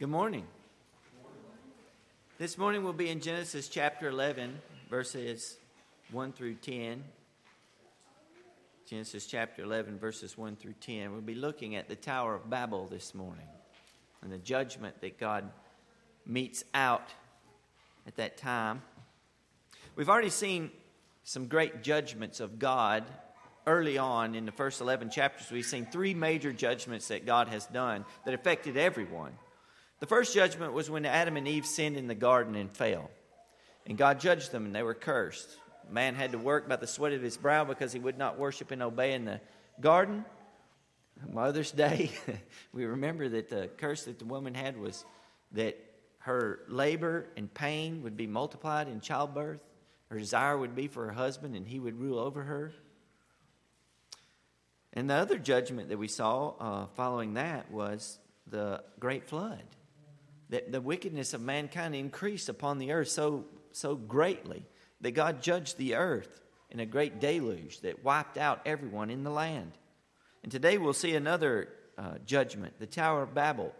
Good morning. This morning we'll be in Genesis chapter 11, verses 1 through 10. Genesis chapter 11, verses 1 through 10. We'll be looking at the Tower of Babel this morning and the judgment that God metes out at that time. We've already seen some great judgments of God early on in the first 11 chapters. We've seen three major judgments that God has done that affected everyone. The first judgment was when Adam and Eve sinned in the garden and fell. And God judged them, and they were cursed. Man had to work by the sweat of his brow because he would not worship and obey in the garden. Mother's Day, we remember that the curse that the woman had was that her labor and pain would be multiplied in childbirth. Her desire would be for her husband, and he would rule over her. And the other judgment that we saw uh, following that was the great flood that the wickedness of mankind increased upon the earth so, so greatly that God judged the earth in a great deluge that wiped out everyone in the land. And today we'll see another uh, judgment, the Tower of Babel.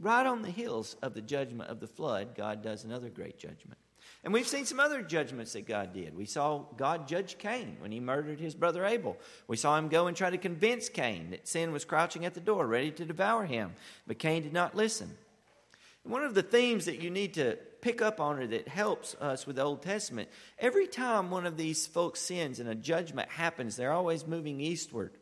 Right on the heels of the judgment of the flood, God does another great judgment. And we've seen some other judgments that God did. We saw God judge Cain when he murdered his brother Abel. We saw him go and try to convince Cain that sin was crouching at the door, ready to devour him. But Cain did not listen. One of the themes that you need to pick up on or that helps us with the Old Testament, every time one of these folks sins and a judgment happens, they're always moving eastward.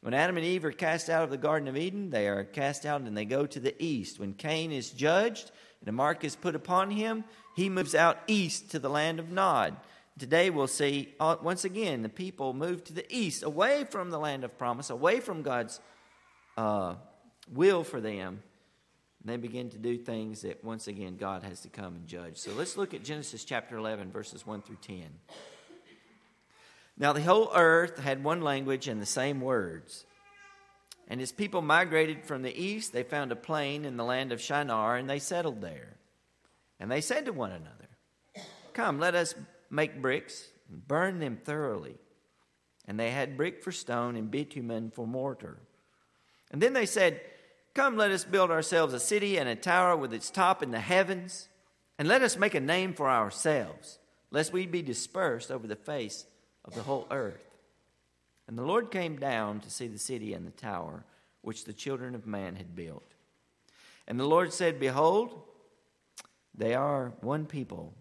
When Adam and Eve are cast out of the Garden of Eden, they are cast out and they go to the east. When Cain is judged and a mark is put upon him, he moves out east to the land of Nod. Today we'll see, uh, once again, the people move to the east, away from the land of promise, away from God's uh, will for them, and they begin to do things that, once again, God has to come and judge. So let's look at Genesis chapter 11, verses 1 through 10. Now, the whole earth had one language and the same words. And as people migrated from the east, they found a plain in the land of Shinar, and they settled there. And they said to one another, Come, let us make bricks and burn them thoroughly. And they had brick for stone and bitumen for mortar. And then they said, Come, let us build ourselves a city and a tower with its top in the heavens, and let us make a name for ourselves, lest we be dispersed over the face of the whole earth. And the Lord came down to see the city and the tower which the children of man had built. And the Lord said, Behold, they are one people,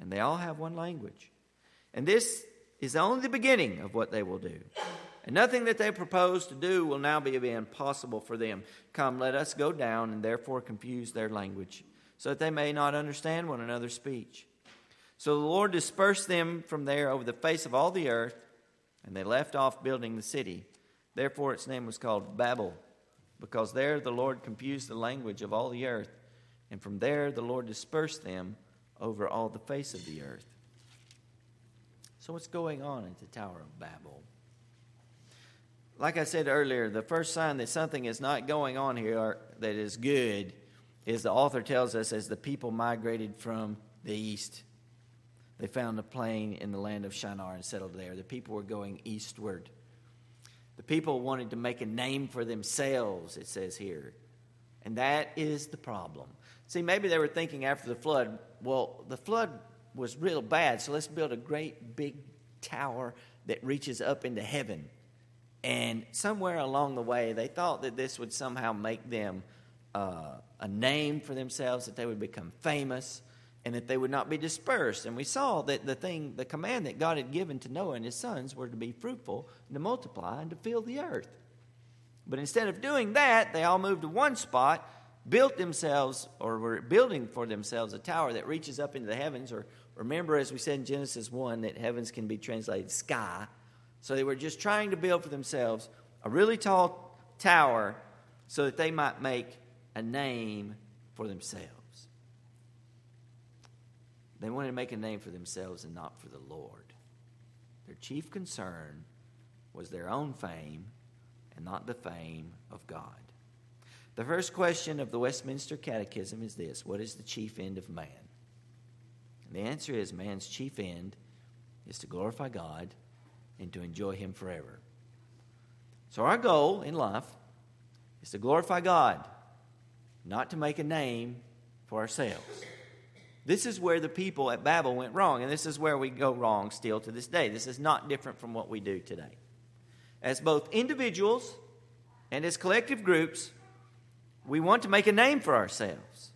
and they all have one language. And this is only the beginning of what they will do. And nothing that they propose to do will now be impossible for them. Come, let us go down and therefore confuse their language, so that they may not understand one another's speech. So the Lord dispersed them from there over the face of all the earth, and they left off building the city. Therefore its name was called Babel, because there the Lord confused the language of all the earth, and from there the Lord dispersed them over all the face of the earth. So what's going on at the Tower of Babel? Like I said earlier, the first sign that something is not going on here that is good is the author tells us as the people migrated from the east. They found a plain in the land of Shinar and settled there. The people were going eastward. The people wanted to make a name for themselves, it says here. And that is the problem. See, maybe they were thinking after the flood, well, the flood was real bad, so let's build a great big tower that reaches up into heaven. And somewhere along the way, they thought that this would somehow make them uh, a name for themselves, that they would become famous, and that they would not be dispersed. And we saw that the thing, the command that God had given to Noah and his sons were to be fruitful, and to multiply, and to fill the earth. But instead of doing that, they all moved to one spot, built themselves, or were building for themselves a tower that reaches up into the heavens. Or remember, as we said in Genesis 1, that heavens can be translated sky. So they were just trying to build for themselves a really tall tower so that they might make a name for themselves. They wanted to make a name for themselves and not for the Lord. Their chief concern was their own fame and not the fame of God. The first question of the Westminster Catechism is this What is the chief end of man? And the answer is man's chief end is to glorify God and to enjoy Him forever. So, our goal in life is to glorify God, not to make a name for ourselves. This is where the people at Babel went wrong, and this is where we go wrong still to this day. This is not different from what we do today. As both individuals and as collective groups, we want to make a name for ourselves.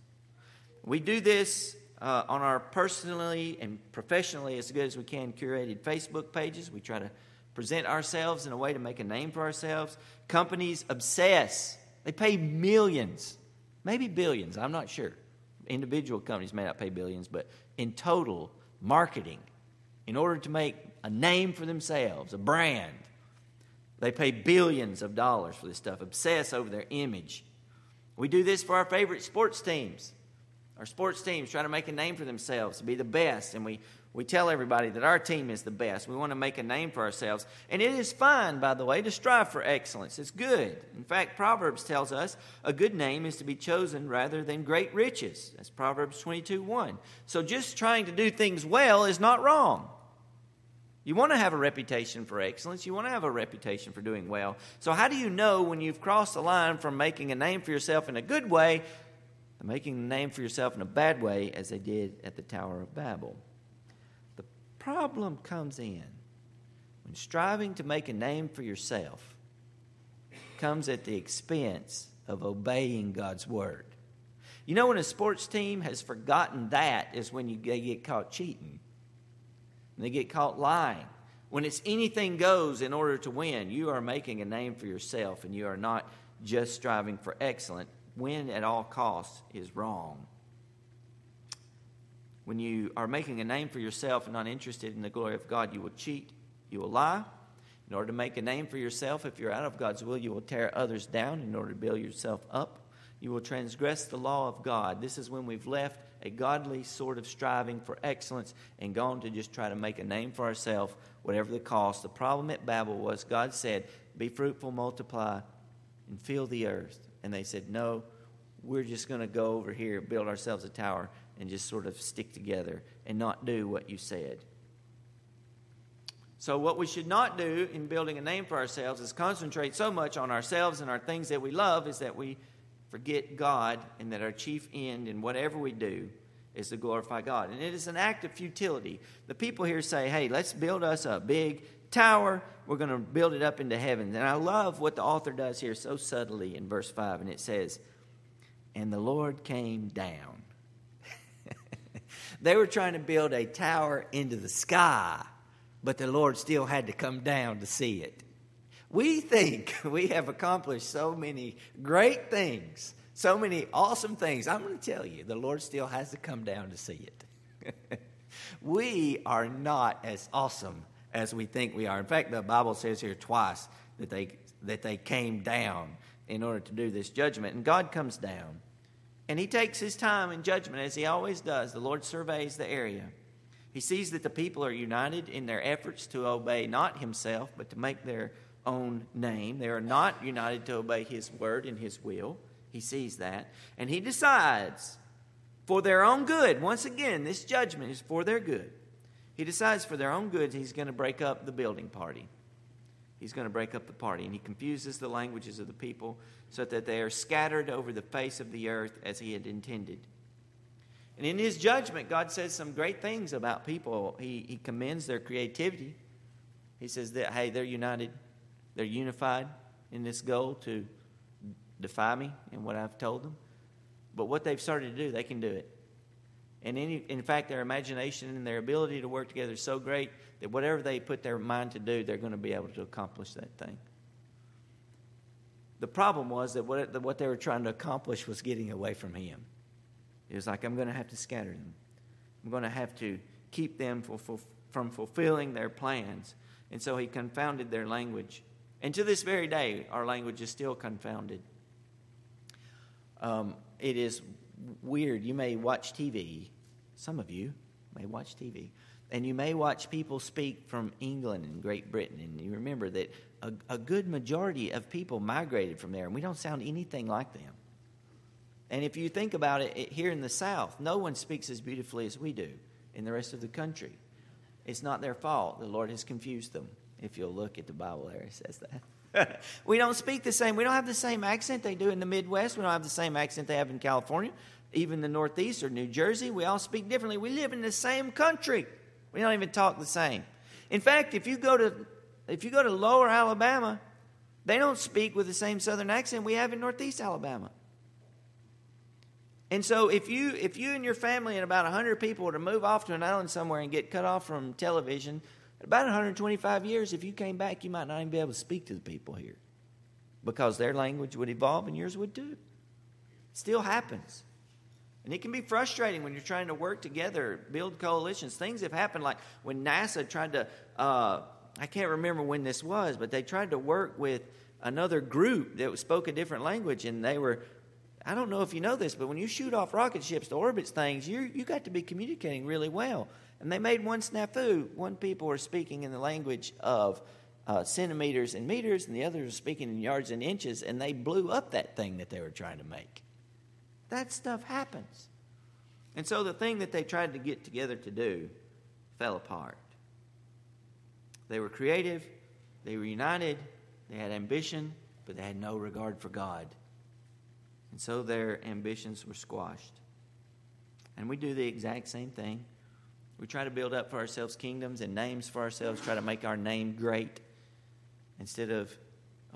We do this uh, on our personally and professionally as good as we can curated Facebook pages. We try to present ourselves in a way to make a name for ourselves. Companies obsess, they pay millions, maybe billions, I'm not sure individual companies may not pay billions, but in total, marketing, in order to make a name for themselves, a brand, they pay billions of dollars for this stuff, obsess over their image. We do this for our favorite sports teams. Our sports teams try to make a name for themselves, to be the best, and we we tell everybody that our team is the best. We want to make a name for ourselves. And it is fine, by the way, to strive for excellence. It's good. In fact, Proverbs tells us a good name is to be chosen rather than great riches. That's Proverbs 22 1. So just trying to do things well is not wrong. You want to have a reputation for excellence. You want to have a reputation for doing well. So, how do you know when you've crossed the line from making a name for yourself in a good way making a name for yourself in a bad way, as they did at the Tower of Babel? The problem comes in when striving to make a name for yourself comes at the expense of obeying God's word. You know, when a sports team has forgotten that, is when you, they get caught cheating, they get caught lying. When it's anything goes in order to win, you are making a name for yourself and you are not just striving for excellence. Win at all costs is wrong when you are making a name for yourself and not interested in the glory of God, you will cheat, you will lie. In order to make a name for yourself, if you're out of God's will, you will tear others down in order to build yourself up. You will transgress the law of God. This is when we've left a godly sort of striving for excellence and gone to just try to make a name for ourselves, whatever the cost. The problem at Babel was God said, Be fruitful, multiply, and fill the earth. And they said, No, we're just going to go over here, build ourselves a tower, and just sort of stick together and not do what you said. So, what we should not do in building a name for ourselves is concentrate so much on ourselves and our things that we love is that we forget God and that our chief end in whatever we do is to glorify God. And it is an act of futility. The people here say, hey, let's build us a big tower. We're going to build it up into heaven. And I love what the author does here so subtly in verse 5. And it says, And the Lord came down they were trying to build a tower into the sky, but the Lord still had to come down to see it. We think we have accomplished so many great things, so many awesome things. I'm going to tell you, the Lord still has to come down to see it. we are not as awesome as we think we are. In fact, the Bible says here twice that they, that they came down in order to do this judgment, and God comes down. And he takes his time in judgment, as he always does. The Lord surveys the area. He sees that the people are united in their efforts to obey not himself, but to make their own name. They are not united to obey his word and his will. He sees that. And he decides for their own good. Once again, this judgment is for their good. He decides for their own good he's going to break up the building party he's going to break up the party. And he confuses the languages of the people so that they are scattered over the face of the earth as he had intended. And in his judgment, God says some great things about people. He, he commends their creativity. He says that, hey, they're united, they're unified in this goal to defy me and what I've told them. But what they've started to do, they can do it. And in, in fact, their imagination and their ability to work together is so great that whatever they put their mind to do, they're going to be able to accomplish that thing. The problem was that what, what they were trying to accomplish was getting away from Him. It was like, I'm going to have to scatter them. I'm going to have to keep them for, for, from fulfilling their plans. And so He confounded their language. And to this very day, our language is still confounded. Um, it is weird. You may watch TV, some of you may watch TV, and you may watch people speak from England and Great Britain, and you remember that a, a good majority of people migrated from there, and we don't sound anything like them. And if you think about it, it, here in the South, no one speaks as beautifully as we do in the rest of the country. It's not their fault. The Lord has confused them. If you'll look at the Bible there, it says that. we don't speak the same. We don't have the same accent they do in the Midwest. We don't have the same accent they have in California, even the Northeast or New Jersey. We all speak differently. We live in the same country. We don't even talk the same. In fact, if you go to if you go to lower Alabama, they don't speak with the same southern accent we have in Northeast Alabama. And so if you if you and your family and about 100 people were to move off to an island somewhere and get cut off from television, about 125 years, if you came back, you might not even be able to speak to the people here because their language would evolve and yours would too. Still happens. And it can be frustrating when you're trying to work together, build coalitions. Things have happened, like when NASA tried to, uh, I can't remember when this was, but they tried to work with another group that spoke a different language, and they were I don't know if you know this, but when you shoot off rocket ships to orbit things, you you got to be communicating really well. And they made one snafu. One people were speaking in the language of uh, centimeters and meters, and the others were speaking in yards and inches, and they blew up that thing that they were trying to make. That stuff happens. And so the thing that they tried to get together to do fell apart. They were creative, they were united, they had ambition, but they had no regard for God. And so their ambitions were squashed. And we do the exact same thing. We try to build up for ourselves kingdoms and names for ourselves, try to make our name great instead of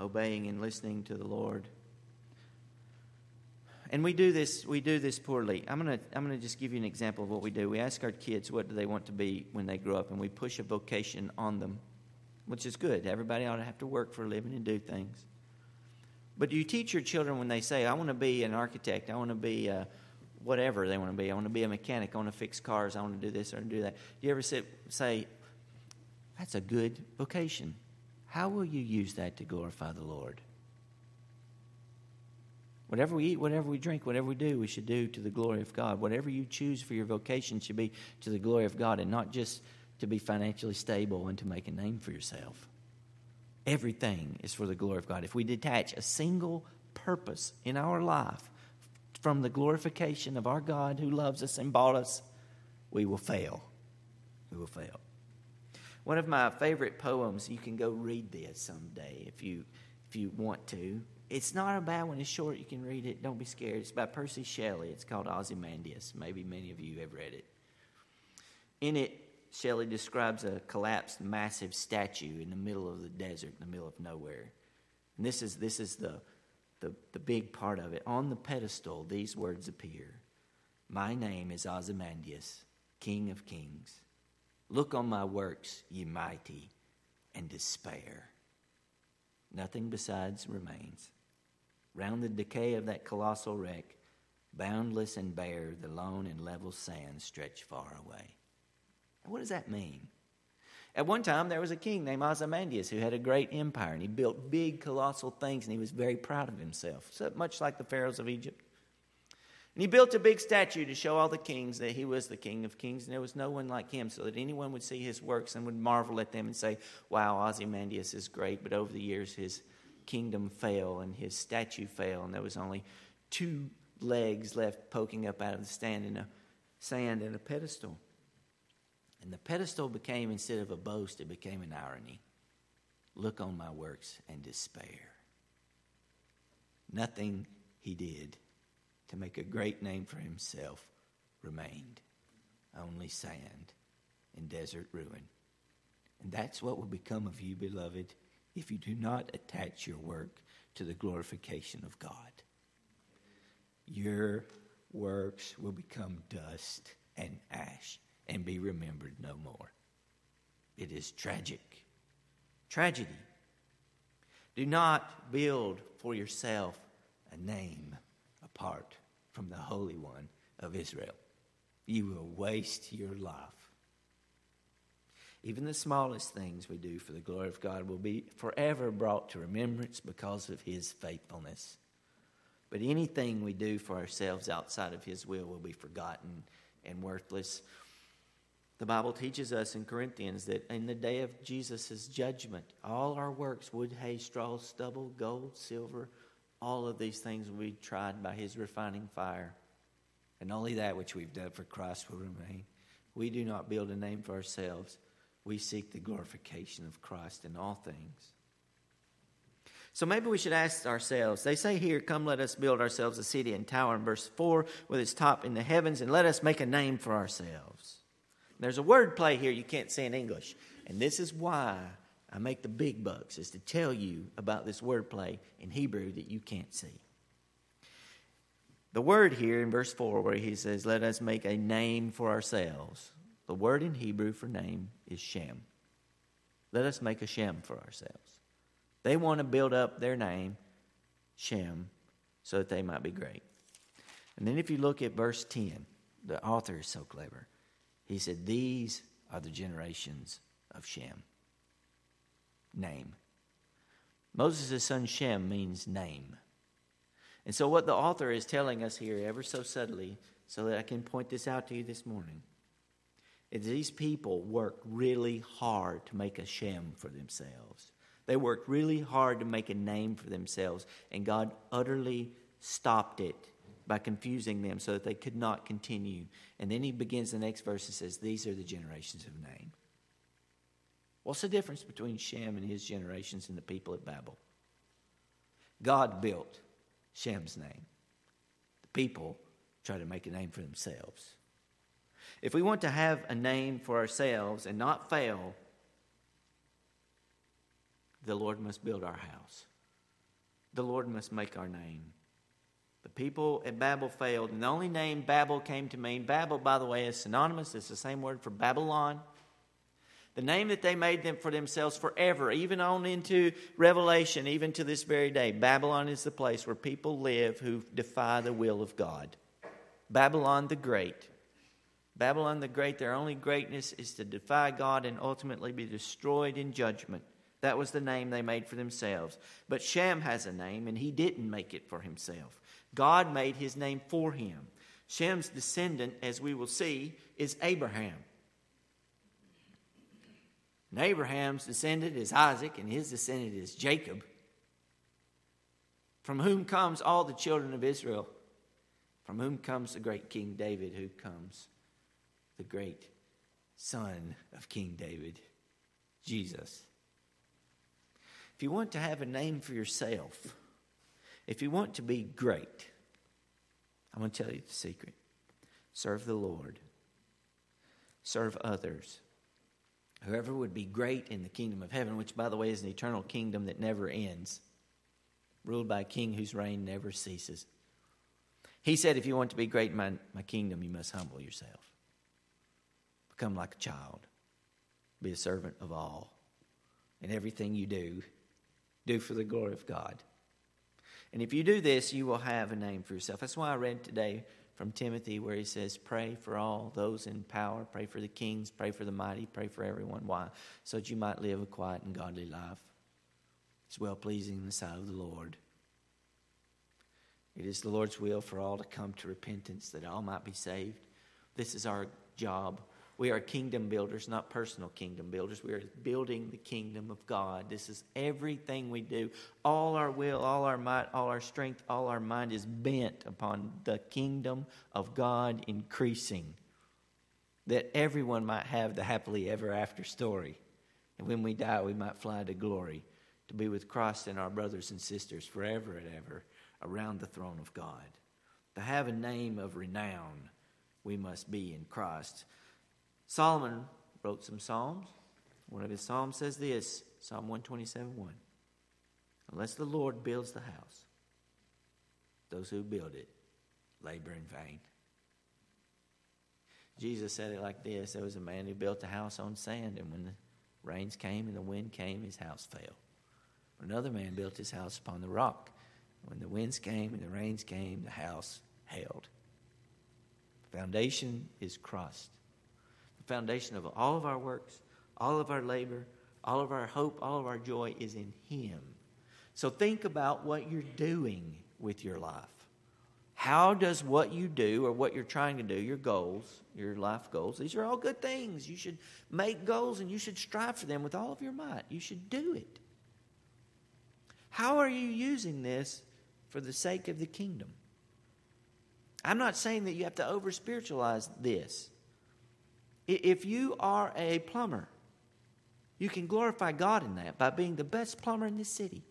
obeying and listening to the Lord. And we do this we do this poorly. I'm going to I'm going to just give you an example of what we do. We ask our kids what do they want to be when they grow up and we push a vocation on them, which is good. Everybody ought to have to work for a living and do things. But do you teach your children when they say, I want to be an architect, I want to be a, whatever they want to be, I want to be a mechanic, I want to fix cars, I want to do this I want to do that? Do you ever sit, say, That's a good vocation? How will you use that to glorify the Lord? Whatever we eat, whatever we drink, whatever we do, we should do to the glory of God. Whatever you choose for your vocation should be to the glory of God and not just to be financially stable and to make a name for yourself. Everything is for the glory of God. If we detach a single purpose in our life from the glorification of our God who loves us and bought us, we will fail. We will fail. One of my favorite poems, you can go read this someday if you if you want to. It's not a bad one. It's short. You can read it. Don't be scared. It's by Percy Shelley. It's called Ozymandias. Maybe many of you have read it. In it, Shelley describes a collapsed massive statue in the middle of the desert, in the middle of nowhere. And this is, this is the, the, the big part of it. On the pedestal, these words appear My name is Ozymandias, King of Kings. Look on my works, ye mighty, and despair. Nothing besides remains. Round the decay of that colossal wreck, boundless and bare, the lone and level sands stretch far away. What does that mean? At one time, there was a king named Ozymandias who had a great empire, and he built big, colossal things, and he was very proud of himself, so much like the pharaohs of Egypt. And he built a big statue to show all the kings that he was the king of kings, and there was no one like him, so that anyone would see his works and would marvel at them and say, Wow, Ozymandias is great. But over the years, his kingdom fell, and his statue fell, and there was only two legs left poking up out of the stand in a sand and a pedestal. And the pedestal became, instead of a boast, it became an irony. Look on my works and despair. Nothing he did to make a great name for himself remained, only sand and desert ruin. And that's what will become of you, beloved, if you do not attach your work to the glorification of God. Your works will become dust and ash and be remembered no more. It is tragic. Tragedy. Do not build for yourself a name apart from the Holy One of Israel. You will waste your life. Even the smallest things we do for the glory of God will be forever brought to remembrance because of His faithfulness. But anything we do for ourselves outside of His will will be forgotten and worthless. The Bible teaches us in Corinthians that in the day of Jesus' judgment, all our works, wood, hay, straw, stubble, gold, silver, all of these things will be tried by his refining fire. And only that which we've done for Christ will remain. We do not build a name for ourselves, we seek the glorification of Christ in all things. So maybe we should ask ourselves. They say here, Come, let us build ourselves a city and tower in verse 4 with its top in the heavens, and let us make a name for ourselves. There's a word play here you can't say in English. And this is why I make the big bucks, is to tell you about this word play in Hebrew that you can't see. The word here in verse 4, where he says, Let us make a name for ourselves, the word in Hebrew for name is Shem. Let us make a Shem for ourselves. They want to build up their name, Shem, so that they might be great. And then if you look at verse 10, the author is so clever. He said, These are the generations of Shem. Name. Moses' son Shem means name. And so, what the author is telling us here, ever so subtly, so that I can point this out to you this morning, is these people work really hard to make a Shem for themselves. They worked really hard to make a name for themselves, and God utterly stopped it by confusing them so that they could not continue. And then he begins the next verse and says, These are the generations of name. What's the difference between Shem and his generations and the people at Babel? God built Shem's name. The people try to make a name for themselves. If we want to have a name for ourselves and not fail, the Lord must build our house. The Lord must make our name. The people at Babel failed, and the only name Babel came to mean, Babel, by the way, is synonymous. It's the same word for Babylon. The name that they made them for themselves forever, even on into Revelation, even to this very day. Babylon is the place where people live who defy the will of God. Babylon the Great. Babylon the Great, their only greatness is to defy God and ultimately be destroyed in judgment. That was the name they made for themselves. But Shem has a name, and he didn't make it for himself. God made his name for him. Shem's descendant, as we will see, is Abraham. And Abraham's descendant is Isaac, and his descendant is Jacob, from whom comes all the children of Israel, from whom comes the great King David, who comes the great son of King David, Jesus. If you want to have a name for yourself, if you want to be great, I'm going to tell you the secret serve the Lord, serve others. Whoever would be great in the kingdom of heaven, which, by the way, is an eternal kingdom that never ends, ruled by a king whose reign never ceases. He said, If you want to be great in my, my kingdom, you must humble yourself. Become like a child. Be a servant of all. And everything you do, do for the glory of God. And if you do this, you will have a name for yourself. That's why I read today from Timothy where he says, Pray for all those in power, pray for the kings, pray for the mighty, pray for everyone. Why? So that you might live a quiet and godly life. It's well pleasing in the sight of the Lord. It is the Lord's will for all to come to repentance, that all might be saved. This is our job we are kingdom builders, not personal kingdom builders. We are building the kingdom of God. This is everything we do. All our will, all our might, all our strength, all our mind is bent upon the kingdom of God increasing. That everyone might have the happily ever after story. And when we die, we might fly to glory to be with Christ and our brothers and sisters forever and ever around the throne of God. To have a name of renown, we must be in Christ. Solomon wrote some Psalms. One of his Psalms says this Psalm 127 1. Unless the Lord builds the house, those who build it labor in vain. Jesus said it like this There was a man who built a house on sand, and when the rains came and the wind came, his house fell. Another man built his house upon the rock. When the winds came and the rains came, the house held. The foundation is Christ foundation of all of our works, all of our labor, all of our hope, all of our joy is in Him. So think about what you're doing with your life. How does what you do or what you're trying to do, your goals, your life goals, these are all good things. You should make goals and you should strive for them with all of your might. You should do it. How are you using this for the sake of the kingdom? I'm not saying that you have to over spiritualize this. If you are a plumber, you can glorify God in that by being the best plumber in the city.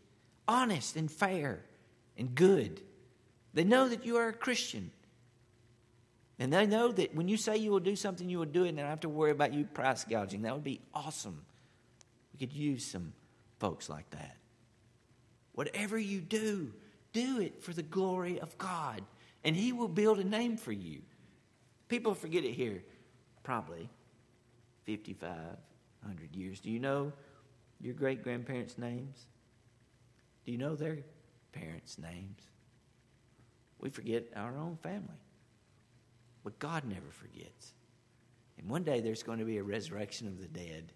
honest and fair and good. They know that you are a Christian. And they know that when you say you will do something, you will do it, and they don't have to worry about you price gouging. That would be awesome. We could use some folks like that. Whatever you do, do it for the glory of God, and He will build a name for you. People forget it here, probably 5,500 years. Do you know your great grandparents' names? Do you know their parents' names? We forget our own family. But God never forgets. And one day there's going to be a resurrection of the dead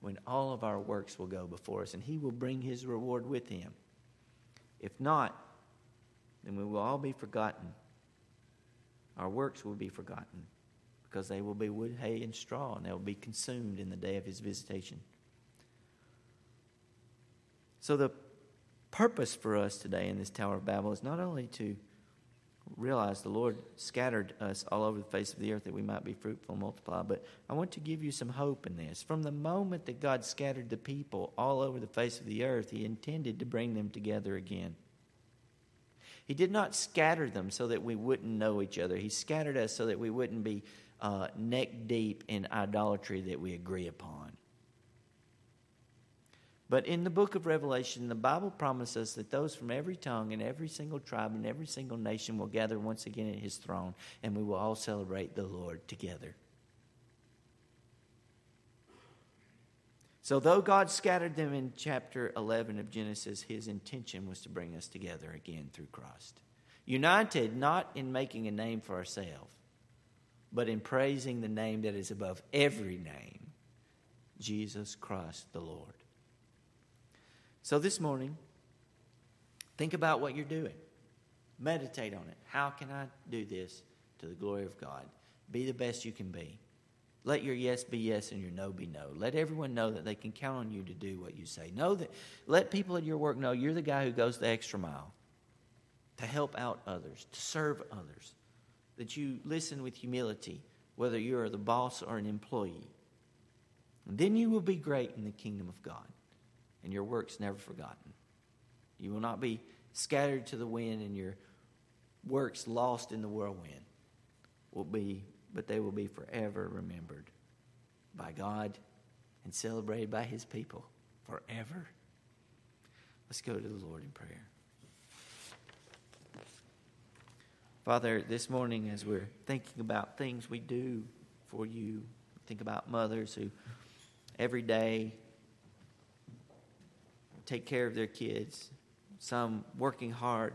when all of our works will go before us and He will bring His reward with Him. If not, then we will all be forgotten. Our works will be forgotten because they will be wood, hay, and straw, and they will be consumed in the day of His visitation. So, the purpose for us today in this Tower of Babel is not only to realize the Lord scattered us all over the face of the earth that we might be fruitful and multiply. But I want to give you some hope in this. From the moment that God scattered the people all over the face of the earth, He intended to bring them together again. He did not scatter them so that we wouldn't know each other. He scattered us so that we wouldn't be uh, neck deep in idolatry that we agree upon. But in the book of Revelation, the Bible promises that those from every tongue and every single tribe and every single nation will gather once again at his throne, and we will all celebrate the Lord together. So, though God scattered them in chapter 11 of Genesis, his intention was to bring us together again through Christ. United not in making a name for ourselves, but in praising the name that is above every name Jesus Christ the Lord. So this morning, think about what you're doing. Meditate on it. How can I do this to the glory of God? Be the best you can be. Let your yes be yes and your no be no. Let everyone know that they can count on you to do what you say. Know that let people at your work know you're the guy who goes the extra mile to help out others, to serve others. That you listen with humility, whether you're the boss or an employee. And then you will be great in the kingdom of God and your works never forgotten. You will not be scattered to the wind and your works lost in the whirlwind. Will be, but they will be forever remembered by God and celebrated by his people forever. Let's go to the Lord in prayer. Father, this morning as we're thinking about things we do for you, think about mothers who every day take care of their kids, some working hard,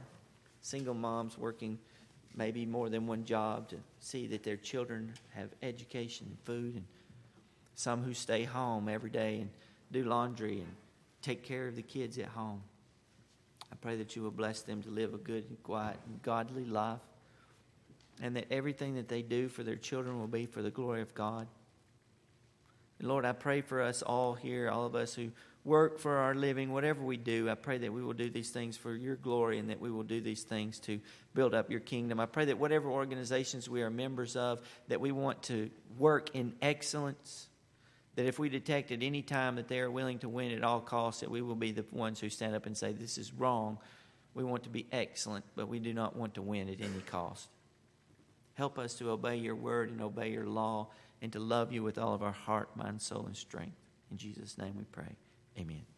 single moms working maybe more than one job to see that their children have education and food, and some who stay home every day and do laundry and take care of the kids at home. I pray that you will bless them to live a good, quiet, and godly life, and that everything that they do for their children will be for the glory of God. And Lord, I pray for us all here, all of us who work for our living, whatever we do, I pray that we will do these things for your glory and that we will do these things to build up your kingdom. I pray that whatever organizations we are members of, that we want to work in excellence. That if we detect at any time that they are willing to win at all costs, that we will be the ones who stand up and say, This is wrong. We want to be excellent, but we do not want to win at any cost. Help us to obey your word and obey your law and to love you with all of our heart, mind, soul, and strength. In Jesus' name we pray. Amen.